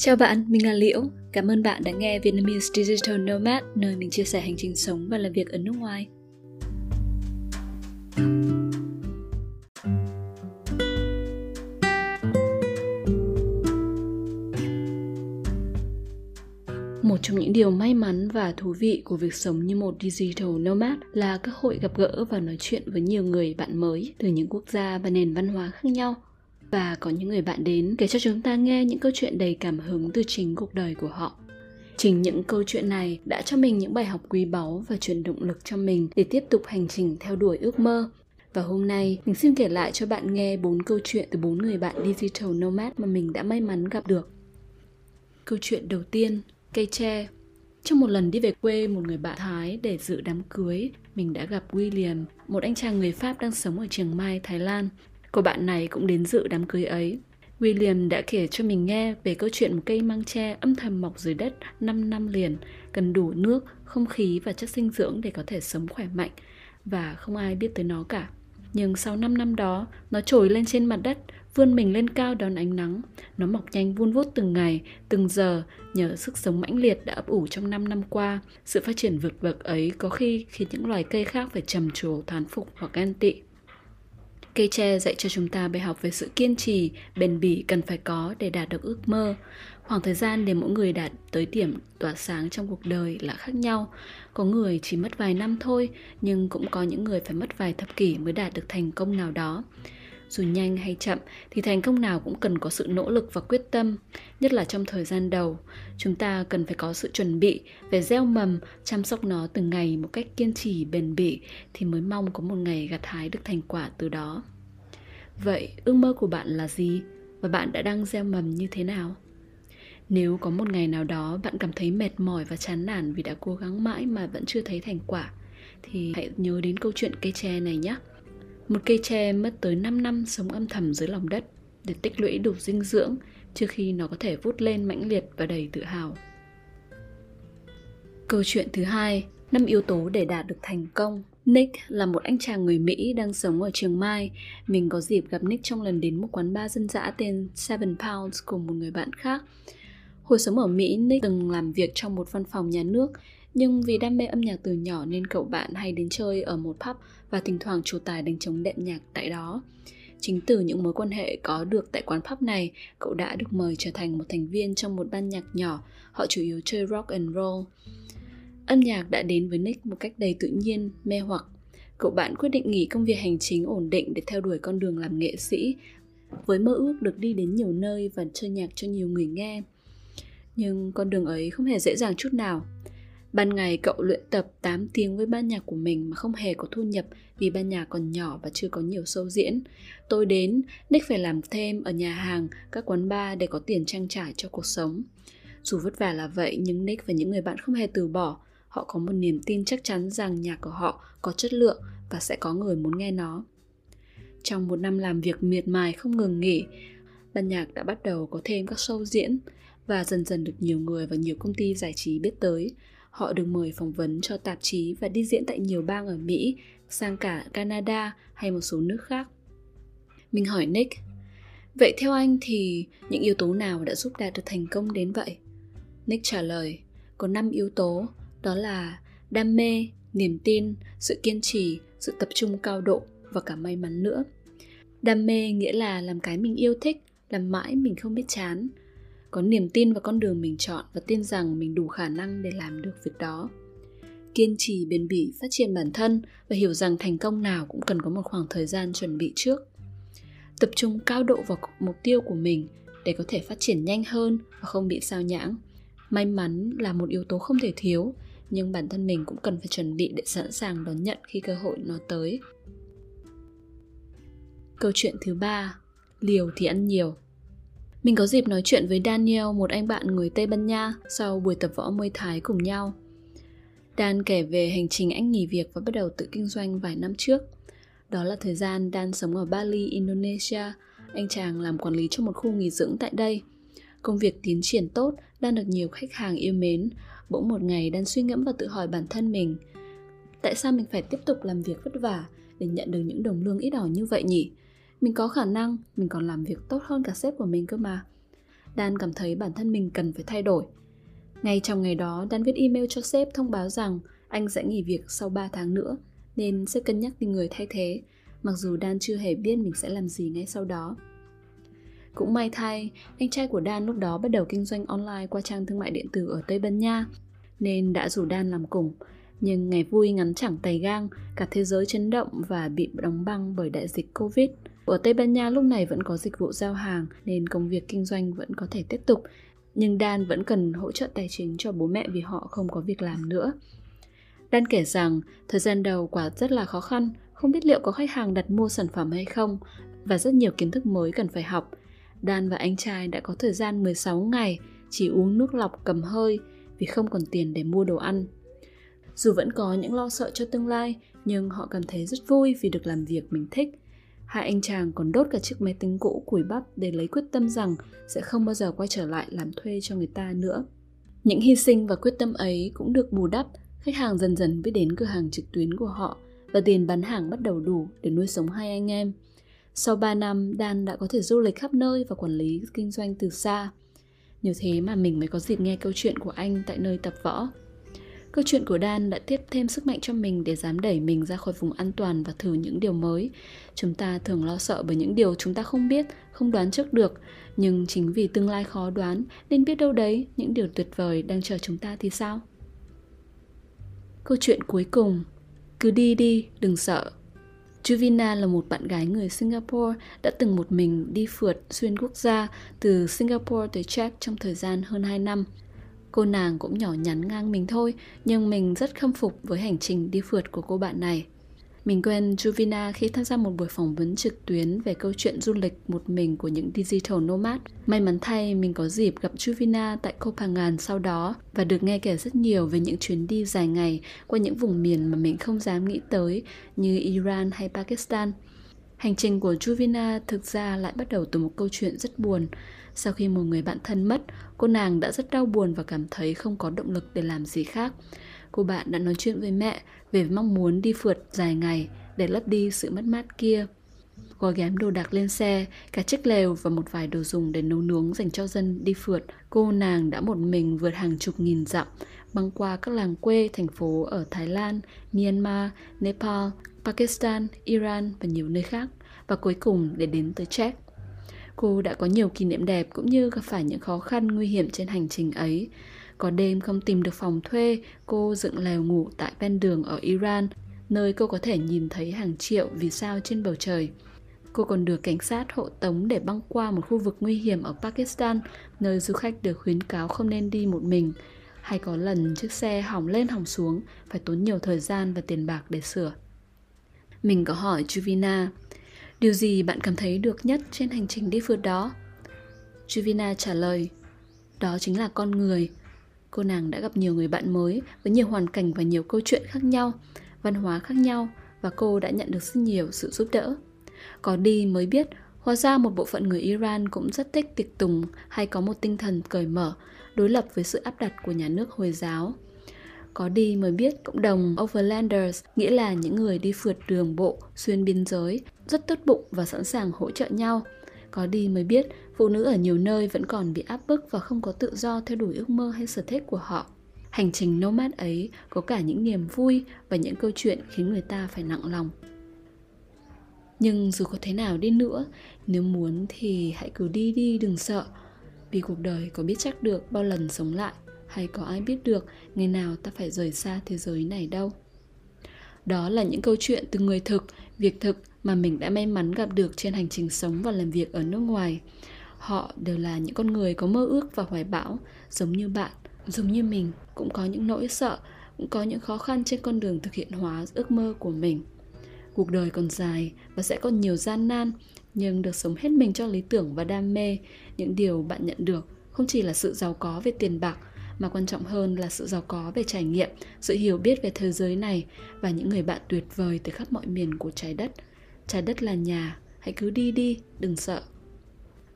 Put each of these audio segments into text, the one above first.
Chào bạn, mình là Liễu. Cảm ơn bạn đã nghe Vietnamese Digital Nomad, nơi mình chia sẻ hành trình sống và làm việc ở nước ngoài. Một trong những điều may mắn và thú vị của việc sống như một digital nomad là cơ hội gặp gỡ và nói chuyện với nhiều người bạn mới từ những quốc gia và nền văn hóa khác nhau và có những người bạn đến kể cho chúng ta nghe những câu chuyện đầy cảm hứng từ chính cuộc đời của họ. Chính những câu chuyện này đã cho mình những bài học quý báu và truyền động lực cho mình để tiếp tục hành trình theo đuổi ước mơ. Và hôm nay mình xin kể lại cho bạn nghe bốn câu chuyện từ bốn người bạn digital nomad mà mình đã may mắn gặp được. Câu chuyện đầu tiên cây tre. Trong một lần đi về quê một người bạn Thái để dự đám cưới, mình đã gặp William, một anh chàng người Pháp đang sống ở Chiang Mai, Thái Lan. Cô bạn này cũng đến dự đám cưới ấy. William đã kể cho mình nghe về câu chuyện một cây măng tre âm thầm mọc dưới đất 5 năm liền, cần đủ nước, không khí và chất dinh dưỡng để có thể sống khỏe mạnh và không ai biết tới nó cả. Nhưng sau 5 năm đó, nó trồi lên trên mặt đất, vươn mình lên cao đón ánh nắng. Nó mọc nhanh vun vút từng ngày, từng giờ nhờ sức sống mãnh liệt đã ấp ủ trong 5 năm qua. Sự phát triển vượt bậc ấy có khi khiến những loài cây khác phải trầm trồ thán phục hoặc ghen tị. Cây tre dạy cho chúng ta bài học về sự kiên trì, bền bỉ cần phải có để đạt được ước mơ. Khoảng thời gian để mỗi người đạt tới điểm tỏa sáng trong cuộc đời là khác nhau. Có người chỉ mất vài năm thôi, nhưng cũng có những người phải mất vài thập kỷ mới đạt được thành công nào đó. Dù nhanh hay chậm thì thành công nào cũng cần có sự nỗ lực và quyết tâm, nhất là trong thời gian đầu. Chúng ta cần phải có sự chuẩn bị về gieo mầm, chăm sóc nó từng ngày một cách kiên trì bền bỉ thì mới mong có một ngày gặt hái được thành quả từ đó. Vậy ước mơ của bạn là gì và bạn đã đang gieo mầm như thế nào? Nếu có một ngày nào đó bạn cảm thấy mệt mỏi và chán nản vì đã cố gắng mãi mà vẫn chưa thấy thành quả thì hãy nhớ đến câu chuyện cây tre này nhé. Một cây tre mất tới 5 năm sống âm thầm dưới lòng đất để tích lũy đủ dinh dưỡng trước khi nó có thể vút lên mãnh liệt và đầy tự hào. Câu chuyện thứ hai, năm yếu tố để đạt được thành công. Nick là một anh chàng người Mỹ đang sống ở Trường Mai. Mình có dịp gặp Nick trong lần đến một quán bar dân dã tên Seven Pounds cùng một người bạn khác. Hồi sống ở Mỹ, Nick từng làm việc trong một văn phòng nhà nước nhưng vì đam mê âm nhạc từ nhỏ nên cậu bạn hay đến chơi ở một pub và thỉnh thoảng chủ tài đánh trống đệm nhạc tại đó. Chính từ những mối quan hệ có được tại quán pub này, cậu đã được mời trở thành một thành viên trong một ban nhạc nhỏ, họ chủ yếu chơi rock and roll. Âm nhạc đã đến với Nick một cách đầy tự nhiên, mê hoặc. Cậu bạn quyết định nghỉ công việc hành chính ổn định để theo đuổi con đường làm nghệ sĩ, với mơ ước được đi đến nhiều nơi và chơi nhạc cho nhiều người nghe. Nhưng con đường ấy không hề dễ dàng chút nào. Ban ngày cậu luyện tập 8 tiếng với ban nhạc của mình mà không hề có thu nhập vì ban nhạc còn nhỏ và chưa có nhiều show diễn. Tôi đến, Nick phải làm thêm ở nhà hàng, các quán bar để có tiền trang trải cho cuộc sống. Dù vất vả là vậy nhưng Nick và những người bạn không hề từ bỏ. Họ có một niềm tin chắc chắn rằng nhạc của họ có chất lượng và sẽ có người muốn nghe nó. Trong một năm làm việc miệt mài không ngừng nghỉ, ban nhạc đã bắt đầu có thêm các show diễn và dần dần được nhiều người và nhiều công ty giải trí biết tới. Họ được mời phỏng vấn cho tạp chí và đi diễn tại nhiều bang ở Mỹ, sang cả Canada hay một số nước khác. Mình hỏi Nick, vậy theo anh thì những yếu tố nào đã giúp đạt được thành công đến vậy? Nick trả lời, có 5 yếu tố, đó là đam mê, niềm tin, sự kiên trì, sự tập trung cao độ và cả may mắn nữa. Đam mê nghĩa là làm cái mình yêu thích, làm mãi mình không biết chán có niềm tin vào con đường mình chọn và tin rằng mình đủ khả năng để làm được việc đó. Kiên trì, bền bỉ, phát triển bản thân và hiểu rằng thành công nào cũng cần có một khoảng thời gian chuẩn bị trước. Tập trung cao độ vào mục tiêu của mình để có thể phát triển nhanh hơn và không bị sao nhãng. May mắn là một yếu tố không thể thiếu, nhưng bản thân mình cũng cần phải chuẩn bị để sẵn sàng đón nhận khi cơ hội nó tới. Câu chuyện thứ ba, liều thì ăn nhiều mình có dịp nói chuyện với Daniel, một anh bạn người Tây Ban Nha, sau buổi tập võ Muay Thái cùng nhau. Dan kể về hành trình anh nghỉ việc và bắt đầu tự kinh doanh vài năm trước. Đó là thời gian Dan sống ở Bali, Indonesia. Anh chàng làm quản lý cho một khu nghỉ dưỡng tại đây. Công việc tiến triển tốt, Dan được nhiều khách hàng yêu mến. Bỗng một ngày Dan suy ngẫm và tự hỏi bản thân mình. Tại sao mình phải tiếp tục làm việc vất vả để nhận được những đồng lương ít ỏi như vậy nhỉ? Mình có khả năng, mình còn làm việc tốt hơn cả sếp của mình cơ mà. Dan cảm thấy bản thân mình cần phải thay đổi. Ngay trong ngày đó, Dan viết email cho sếp thông báo rằng anh sẽ nghỉ việc sau 3 tháng nữa, nên sẽ cân nhắc tìm người thay thế, mặc dù Dan chưa hề biết mình sẽ làm gì ngay sau đó. Cũng may thay, anh trai của Dan lúc đó bắt đầu kinh doanh online qua trang thương mại điện tử ở Tây Ban Nha, nên đã rủ Dan làm cùng. Nhưng ngày vui ngắn chẳng tay gang, cả thế giới chấn động và bị đóng băng bởi đại dịch Covid. Ở Tây Ban Nha lúc này vẫn có dịch vụ giao hàng nên công việc kinh doanh vẫn có thể tiếp tục. Nhưng Dan vẫn cần hỗ trợ tài chính cho bố mẹ vì họ không có việc làm nữa. Dan kể rằng thời gian đầu quả rất là khó khăn, không biết liệu có khách hàng đặt mua sản phẩm hay không và rất nhiều kiến thức mới cần phải học. Dan và anh trai đã có thời gian 16 ngày chỉ uống nước lọc cầm hơi vì không còn tiền để mua đồ ăn. Dù vẫn có những lo sợ cho tương lai, nhưng họ cảm thấy rất vui vì được làm việc mình thích. Hai anh chàng còn đốt cả chiếc máy tính cũ củi bắp để lấy quyết tâm rằng sẽ không bao giờ quay trở lại làm thuê cho người ta nữa. Những hy sinh và quyết tâm ấy cũng được bù đắp, khách hàng dần dần biết đến cửa hàng trực tuyến của họ và tiền bán hàng bắt đầu đủ để nuôi sống hai anh em. Sau 3 năm, Dan đã có thể du lịch khắp nơi và quản lý kinh doanh từ xa. Nhờ thế mà mình mới có dịp nghe câu chuyện của anh tại nơi tập võ. Câu chuyện của Dan đã tiếp thêm sức mạnh cho mình để dám đẩy mình ra khỏi vùng an toàn và thử những điều mới. Chúng ta thường lo sợ bởi những điều chúng ta không biết, không đoán trước được. Nhưng chính vì tương lai khó đoán nên biết đâu đấy những điều tuyệt vời đang chờ chúng ta thì sao? Câu chuyện cuối cùng Cứ đi đi, đừng sợ Juvina là một bạn gái người Singapore đã từng một mình đi phượt xuyên quốc gia từ Singapore tới Czech trong thời gian hơn 2 năm. Cô nàng cũng nhỏ nhắn ngang mình thôi, nhưng mình rất khâm phục với hành trình đi phượt của cô bạn này. Mình quen Juvina khi tham gia một buổi phỏng vấn trực tuyến về câu chuyện du lịch một mình của những digital nomad. May mắn thay mình có dịp gặp Juvina tại Copenhagen sau đó và được nghe kể rất nhiều về những chuyến đi dài ngày qua những vùng miền mà mình không dám nghĩ tới như Iran hay Pakistan. Hành trình của Juvina thực ra lại bắt đầu từ một câu chuyện rất buồn. Sau khi một người bạn thân mất, cô nàng đã rất đau buồn và cảm thấy không có động lực để làm gì khác cô bạn đã nói chuyện với mẹ về mong muốn đi phượt dài ngày để lấp đi sự mất mát kia. Gói ghém đồ đạc lên xe, cả chiếc lều và một vài đồ dùng để nấu nướng dành cho dân đi phượt, cô nàng đã một mình vượt hàng chục nghìn dặm, băng qua các làng quê, thành phố ở Thái Lan, Myanmar, Nepal, Pakistan, Iran và nhiều nơi khác, và cuối cùng để đến tới Czech. Cô đã có nhiều kỷ niệm đẹp cũng như gặp phải những khó khăn nguy hiểm trên hành trình ấy, có đêm không tìm được phòng thuê, cô dựng lều ngủ tại ven đường ở Iran, nơi cô có thể nhìn thấy hàng triệu vì sao trên bầu trời. Cô còn được cảnh sát hộ tống để băng qua một khu vực nguy hiểm ở Pakistan, nơi du khách được khuyến cáo không nên đi một mình. Hay có lần chiếc xe hỏng lên hỏng xuống, phải tốn nhiều thời gian và tiền bạc để sửa. Mình có hỏi Juvina, điều gì bạn cảm thấy được nhất trên hành trình đi phượt đó? Juvina trả lời, đó chính là con người, Cô nàng đã gặp nhiều người bạn mới với nhiều hoàn cảnh và nhiều câu chuyện khác nhau, văn hóa khác nhau và cô đã nhận được rất nhiều sự giúp đỡ. Có đi mới biết, hóa ra một bộ phận người Iran cũng rất thích tiệc tùng hay có một tinh thần cởi mở, đối lập với sự áp đặt của nhà nước Hồi giáo. Có đi mới biết cộng đồng Overlanders nghĩa là những người đi phượt đường bộ xuyên biên giới, rất tốt bụng và sẵn sàng hỗ trợ nhau – có đi mới biết phụ nữ ở nhiều nơi vẫn còn bị áp bức và không có tự do theo đuổi ước mơ hay sở thích của họ. Hành trình nomad ấy có cả những niềm vui và những câu chuyện khiến người ta phải nặng lòng. Nhưng dù có thế nào đi nữa, nếu muốn thì hãy cứ đi đi đừng sợ. Vì cuộc đời có biết chắc được bao lần sống lại hay có ai biết được ngày nào ta phải rời xa thế giới này đâu. Đó là những câu chuyện từ người thực, việc thực mà mình đã may mắn gặp được trên hành trình sống và làm việc ở nước ngoài. Họ đều là những con người có mơ ước và hoài bão, giống như bạn, giống như mình, cũng có những nỗi sợ, cũng có những khó khăn trên con đường thực hiện hóa ước mơ của mình. Cuộc đời còn dài và sẽ còn nhiều gian nan, nhưng được sống hết mình cho lý tưởng và đam mê, những điều bạn nhận được không chỉ là sự giàu có về tiền bạc mà quan trọng hơn là sự giàu có về trải nghiệm, sự hiểu biết về thế giới này và những người bạn tuyệt vời từ khắp mọi miền của trái đất. Trái đất là nhà, hãy cứ đi đi, đừng sợ.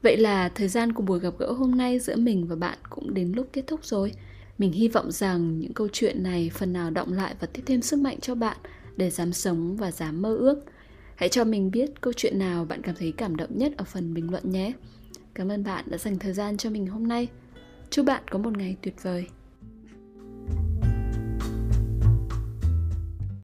Vậy là thời gian của buổi gặp gỡ hôm nay giữa mình và bạn cũng đến lúc kết thúc rồi. Mình hy vọng rằng những câu chuyện này phần nào động lại và tiếp thêm sức mạnh cho bạn để dám sống và dám mơ ước. Hãy cho mình biết câu chuyện nào bạn cảm thấy cảm động nhất ở phần bình luận nhé. Cảm ơn bạn đã dành thời gian cho mình hôm nay. Chúc bạn có một ngày tuyệt vời.